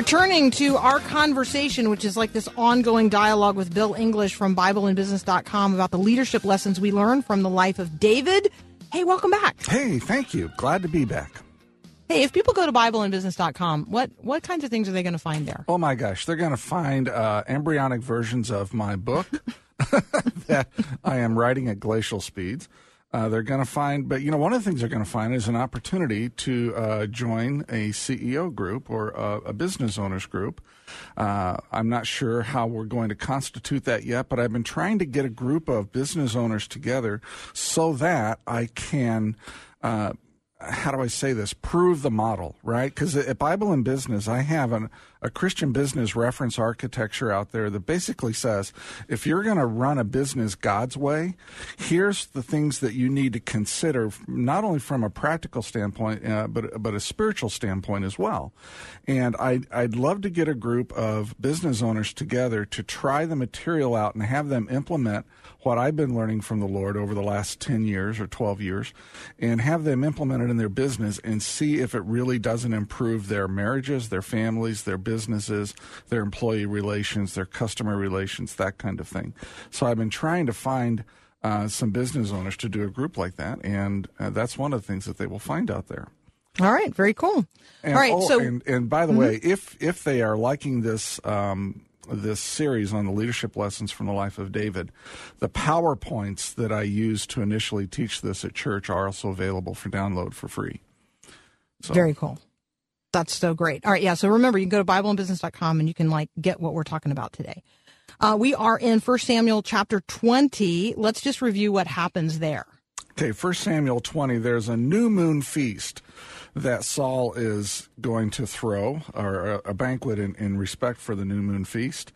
Returning to our conversation, which is like this ongoing dialogue with Bill English from BibleandBusiness.com about the leadership lessons we learn from the life of David. Hey, welcome back. Hey, thank you. Glad to be back. Hey, if people go to BibleandBusiness.com, what what kinds of things are they going to find there? Oh my gosh, they're going to find uh, embryonic versions of my book that I am writing at glacial speeds. Uh, they're going to find, but you know, one of the things they're going to find is an opportunity to uh, join a CEO group or a, a business owners group. Uh, I'm not sure how we're going to constitute that yet, but I've been trying to get a group of business owners together so that I can uh, how do I say this? Prove the model, right? Because at Bible and Business, I have an, a Christian business reference architecture out there that basically says if you're going to run a business God's way, here's the things that you need to consider, not only from a practical standpoint, uh, but but a spiritual standpoint as well. And I I'd love to get a group of business owners together to try the material out and have them implement what I've been learning from the Lord over the last 10 years or 12 years and have them implement it in their business and see if it really doesn't improve their marriages, their families, their businesses, their employee relations, their customer relations, that kind of thing. So I've been trying to find uh, some business owners to do a group like that, and uh, that's one of the things that they will find out there. All right, very cool. And, All right, oh, so and, and by the mm-hmm. way, if if they are liking this um, this series on the leadership lessons from the life of David. The PowerPoints that I used to initially teach this at church are also available for download for free. So. Very cool. That's so great. All right, yeah. So remember, you can go to BibleandBusiness.com and you can like get what we're talking about today. Uh, we are in 1 Samuel chapter 20. Let's just review what happens there. Okay, 1 Samuel 20, there's a new moon feast that Saul is going to throw, or a, banquet in, in respect for the new moon feast.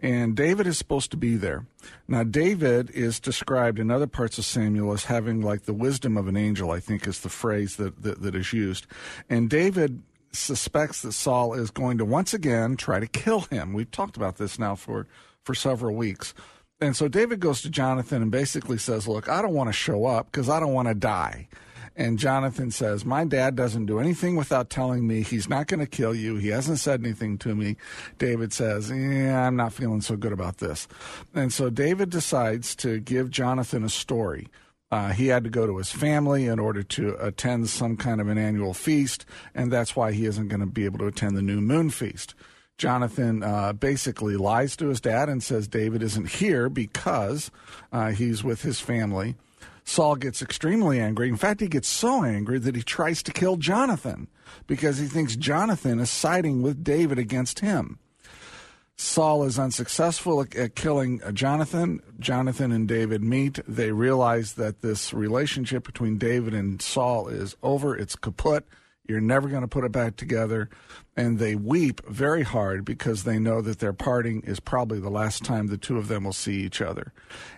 And David is supposed to be there. Now, David is described in other parts of Samuel as having like the wisdom of an angel, I think is the phrase that, that, that is used. And David suspects that Saul is going to once again try to kill him. We've talked about this now for, for several weeks. And so David goes to Jonathan and basically says, Look, I don't want to show up because I don't want to die. And Jonathan says, My dad doesn't do anything without telling me. He's not going to kill you. He hasn't said anything to me. David says, Yeah, I'm not feeling so good about this. And so David decides to give Jonathan a story. Uh, he had to go to his family in order to attend some kind of an annual feast, and that's why he isn't going to be able to attend the new moon feast. Jonathan uh, basically lies to his dad and says David isn't here because uh, he's with his family. Saul gets extremely angry. In fact, he gets so angry that he tries to kill Jonathan because he thinks Jonathan is siding with David against him. Saul is unsuccessful at, at killing uh, Jonathan. Jonathan and David meet. They realize that this relationship between David and Saul is over, it's kaput. You're never going to put it back together. And they weep very hard because they know that their parting is probably the last time the two of them will see each other.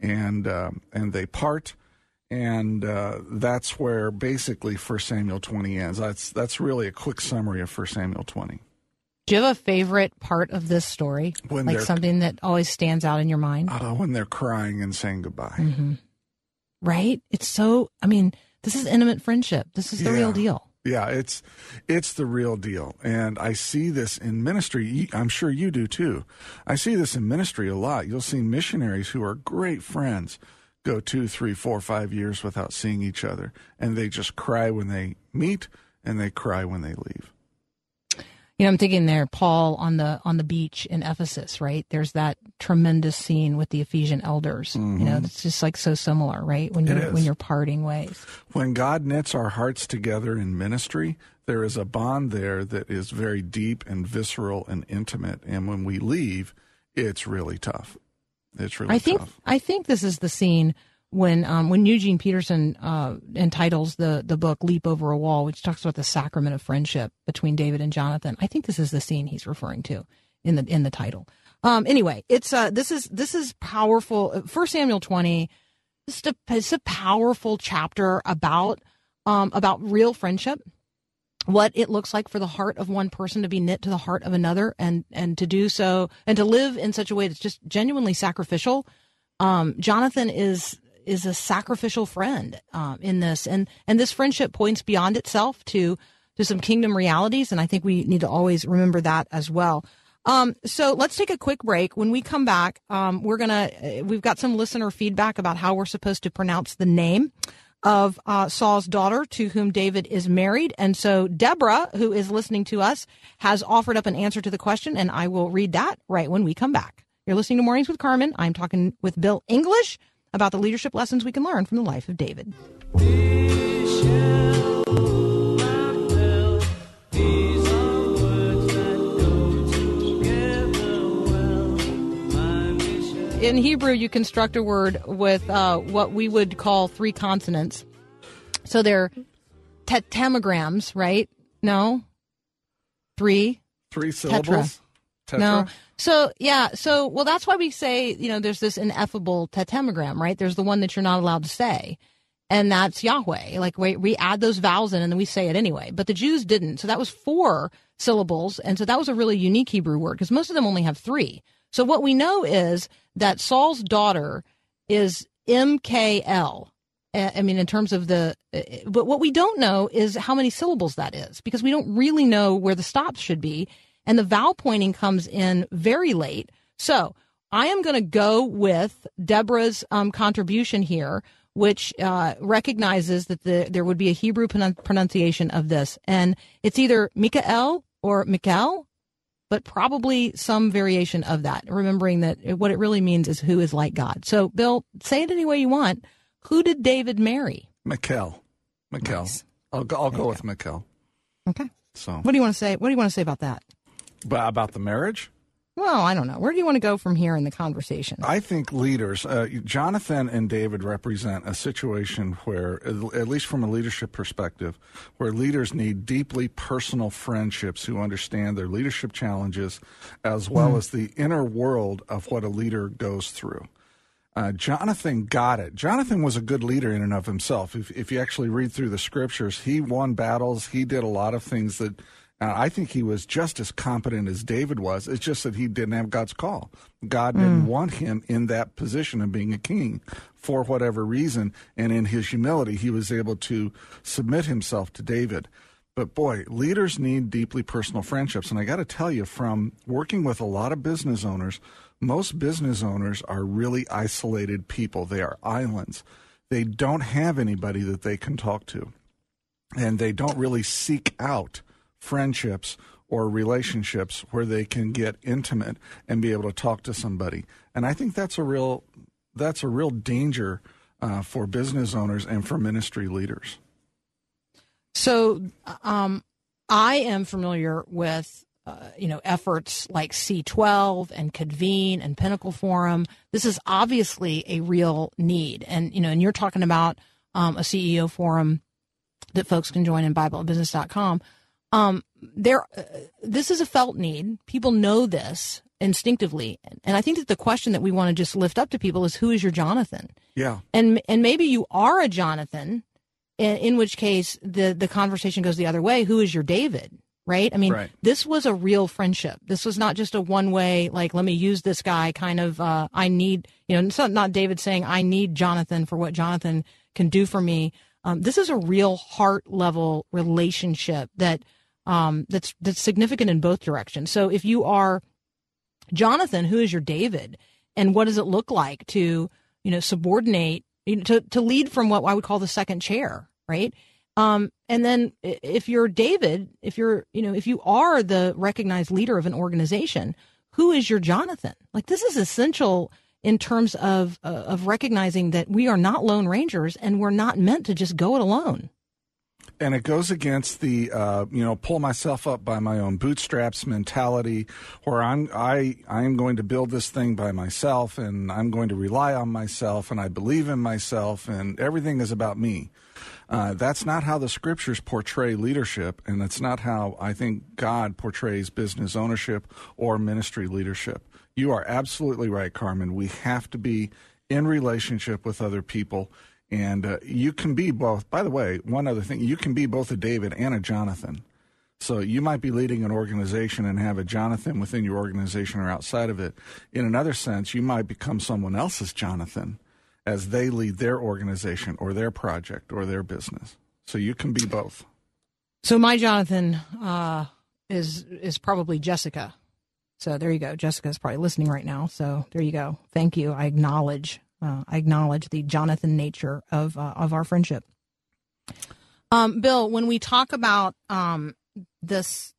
And, um, and they part and uh, that's where basically First Samuel 20 ends. That's that's really a quick summary of First Samuel 20. Do you have a favorite part of this story? When like something that always stands out in your mind? Uh, when they're crying and saying goodbye. Mm-hmm. Right? It's so, I mean, this is intimate friendship. This is the yeah. real deal. Yeah, it's it's the real deal, and I see this in ministry. I'm sure you do too. I see this in ministry a lot. You'll see missionaries who are great friends go two, three, four, five years without seeing each other, and they just cry when they meet and they cry when they leave. You know, I'm thinking there, Paul on the on the beach in Ephesus, right? There's that tremendous scene with the Ephesian elders. Mm-hmm. You know, mm-hmm. it's just like so similar, right? When you're when you're parting ways. When God knits our hearts together in ministry, there is a bond there that is very deep and visceral and intimate. And when we leave, it's really tough. It's really I think tough. I think this is the scene when um, when Eugene Peterson uh, entitles the the book "Leap Over a Wall," which talks about the sacrament of friendship between David and Jonathan. I think this is the scene he's referring to in the in the title. Um, anyway, it's uh, this is this is powerful. First Samuel twenty. It's a, it's a powerful chapter about um, about real friendship what it looks like for the heart of one person to be knit to the heart of another and and to do so and to live in such a way that's just genuinely sacrificial um, jonathan is is a sacrificial friend um, in this and and this friendship points beyond itself to to some kingdom realities. And I think we need to always remember that as well. Um, so let's take a quick break. When we come back, um, we're gonna uh, we've got some listener feedback about how we're supposed to pronounce the name of uh, Saul's daughter to whom David is married. And so Deborah, who is listening to us, has offered up an answer to the question, and I will read that right when we come back. You're listening to Mornings with Carmen. I'm talking with Bill English about the leadership lessons we can learn from the life of David. in Hebrew, you construct a word with uh, what we would call three consonants. So they're tetragrams, right? No, three. Three syllables. Tetra. Tetra. No. So yeah. So well, that's why we say you know there's this ineffable tetragram, right? There's the one that you're not allowed to say, and that's Yahweh. Like we we add those vowels in and then we say it anyway. But the Jews didn't. So that was four syllables, and so that was a really unique Hebrew word because most of them only have three. So what we know is that Saul's daughter is MKL. I mean, in terms of the, uh, but what we don't know is how many syllables that is because we don't really know where the stops should be. And the vowel pointing comes in very late. So I am going to go with Deborah's um, contribution here, which uh, recognizes that the, there would be a Hebrew pronunciation of this. And it's either Mikael or Mikael, but probably some variation of that, remembering that what it really means is who is like God. So, Bill, say it any way you want. Who did David marry? Mikael. Mikael. Nice. I'll go, I'll go with Mikael. Okay. So, what do you want to say? What do you want to say about that? About the marriage? Well, I don't know. Where do you want to go from here in the conversation? I think leaders, uh, Jonathan and David represent a situation where, at least from a leadership perspective, where leaders need deeply personal friendships who understand their leadership challenges as well mm. as the inner world of what a leader goes through. Uh, Jonathan got it. Jonathan was a good leader in and of himself. If, if you actually read through the scriptures, he won battles. He did a lot of things that uh, I think he was just as competent as David was. It's just that he didn't have God's call. God didn't mm. want him in that position of being a king for whatever reason. And in his humility, he was able to submit himself to David. But boy, leaders need deeply personal friendships. And I got to tell you, from working with a lot of business owners, most business owners are really isolated people. They are islands. They don't have anybody that they can talk to. And they don't really seek out friendships or relationships where they can get intimate and be able to talk to somebody. And I think that's a real that's a real danger uh, for business owners and for ministry leaders. So, um, I am familiar with uh, you know efforts like C12 and Convene and Pinnacle Forum. This is obviously a real need, and you know, and you're talking about um, a CEO forum that folks can join in BibleBusiness.com. Um, there, uh, this is a felt need. People know this instinctively, and I think that the question that we want to just lift up to people is, "Who is your Jonathan?" Yeah, and and maybe you are a Jonathan, in, in which case the the conversation goes the other way. Who is your David? Right? I mean, right. this was a real friendship. This was not just a one way, like, let me use this guy kind of, uh, I need, you know, it's not, not David saying, I need Jonathan for what Jonathan can do for me. Um, this is a real heart level relationship that um, that's that's significant in both directions. So if you are Jonathan, who is your David, and what does it look like to you know subordinate you know, to to lead from what I would call the second chair, right? Um, and then if you're David, if you're you know if you are the recognized leader of an organization, who is your Jonathan? Like this is essential in terms of uh, of recognizing that we are not lone rangers and we're not meant to just go it alone and it goes against the uh, you know pull myself up by my own bootstraps mentality where I'm I I am going to build this thing by myself and I'm going to rely on myself and I believe in myself and everything is about me. Uh, that's not how the scriptures portray leadership, and that's not how I think God portrays business ownership or ministry leadership. You are absolutely right, Carmen. We have to be in relationship with other people and uh, you can be both. By the way, one other thing, you can be both a David and a Jonathan. So you might be leading an organization and have a Jonathan within your organization or outside of it. In another sense, you might become someone else's Jonathan as they lead their organization or their project or their business. So you can be both. So my Jonathan uh, is is probably Jessica. So there you go. Jessica's probably listening right now. So there you go. Thank you. I acknowledge uh, I acknowledge the Jonathan nature of uh, of our friendship. Um, Bill, when we talk about um, this,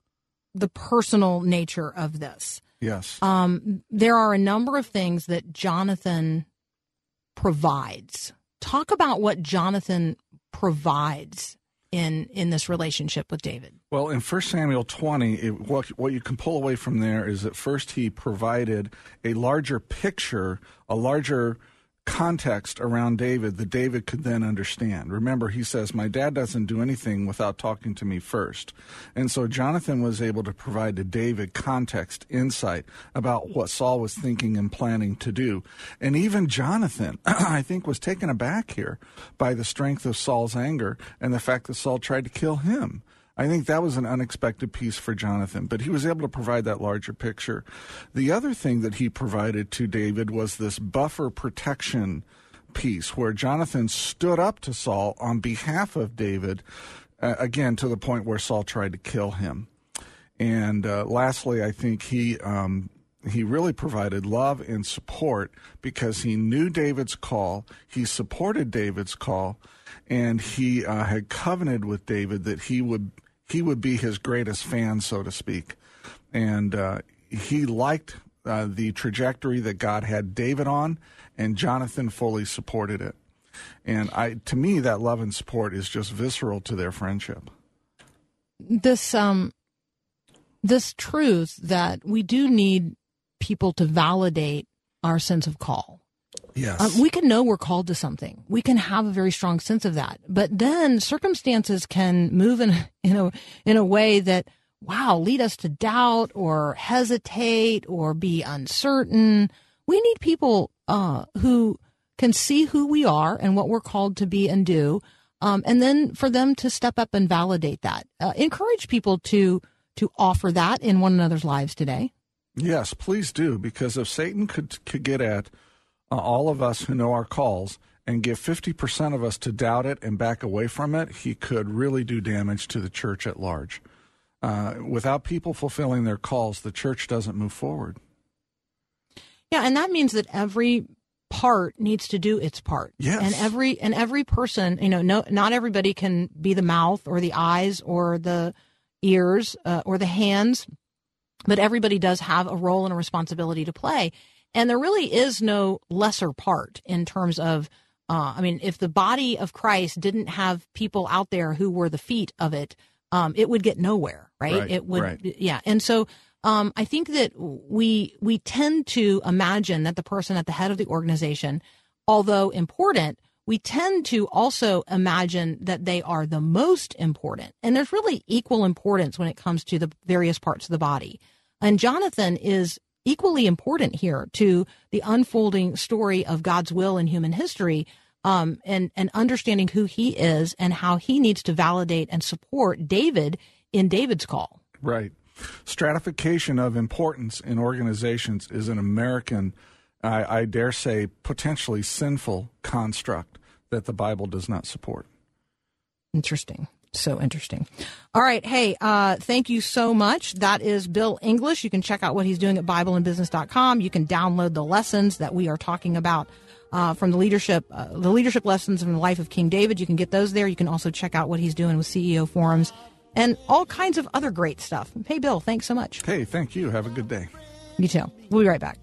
the personal nature of this, Yes. um, there are a number of things that Jonathan provides. Talk about what Jonathan provides in in this relationship with David. Well, in 1 Samuel 20, it, what, what you can pull away from there is that first he provided a larger picture, a larger context around David that David could then understand. Remember, he says, My dad doesn't do anything without talking to me first. And so Jonathan was able to provide to David context, insight about what Saul was thinking and planning to do. And even Jonathan, I think, was taken aback here by the strength of Saul's anger and the fact that Saul tried to kill him. I think that was an unexpected piece for Jonathan, but he was able to provide that larger picture. The other thing that he provided to David was this buffer protection piece where Jonathan stood up to Saul on behalf of David, uh, again, to the point where Saul tried to kill him. And uh, lastly, I think he. Um, he really provided love and support because he knew David's call. He supported David's call, and he uh, had covenanted with David that he would he would be his greatest fan, so to speak. And uh, he liked uh, the trajectory that God had David on, and Jonathan fully supported it. And I, to me, that love and support is just visceral to their friendship. This um, this truth that we do need people to validate our sense of call. Yes. Um, we can know we're called to something. We can have a very strong sense of that. But then circumstances can move in in a in a way that wow, lead us to doubt or hesitate or be uncertain. We need people uh, who can see who we are and what we're called to be and do, um, and then for them to step up and validate that. Uh, encourage people to to offer that in one another's lives today. Yes, please do, because if Satan could could get at all of us who know our calls and give 50% of us to doubt it and back away from it, he could really do damage to the church at large. Uh, without people fulfilling their calls, the church doesn't move forward. Yeah, and that means that every part needs to do its part. Yes. And every and every person, you know, no not everybody can be the mouth or the eyes or the ears uh, or the hands, but everybody does have a role and a responsibility to play. And there really is no lesser part in terms of, uh, I mean, if the body of Christ didn't have people out there who were the feet of it, um, it would get nowhere, right? Right, it would, right. yeah. And so, um, I think that we we tend to imagine that the person at the head of the organization, although important, we tend to also imagine that they are the most important. And there's really equal importance when it comes to the various parts of the body. And Jonathan is equally important here to the unfolding story of God's will in human history, um, and and understanding who He is and how He needs to validate and support David in David's call. Right. Stratification of importance in organizations is an American, I, I dare say, potentially sinful construct that the Bible does not support. Interesting. So interesting. All right. Hey, uh, thank you so much. That is Bill English. You can check out what he's doing at BibleandBusiness.com. You can download the lessons that we are talking about uh, from the leadership, uh, the leadership lessons from the life of King David. You can get those there. You can also check out what he's doing with CEO forums and all kinds of other great stuff. Hey, Bill, thanks so much. Hey, thank you. Have a good day. You too. We'll be right back.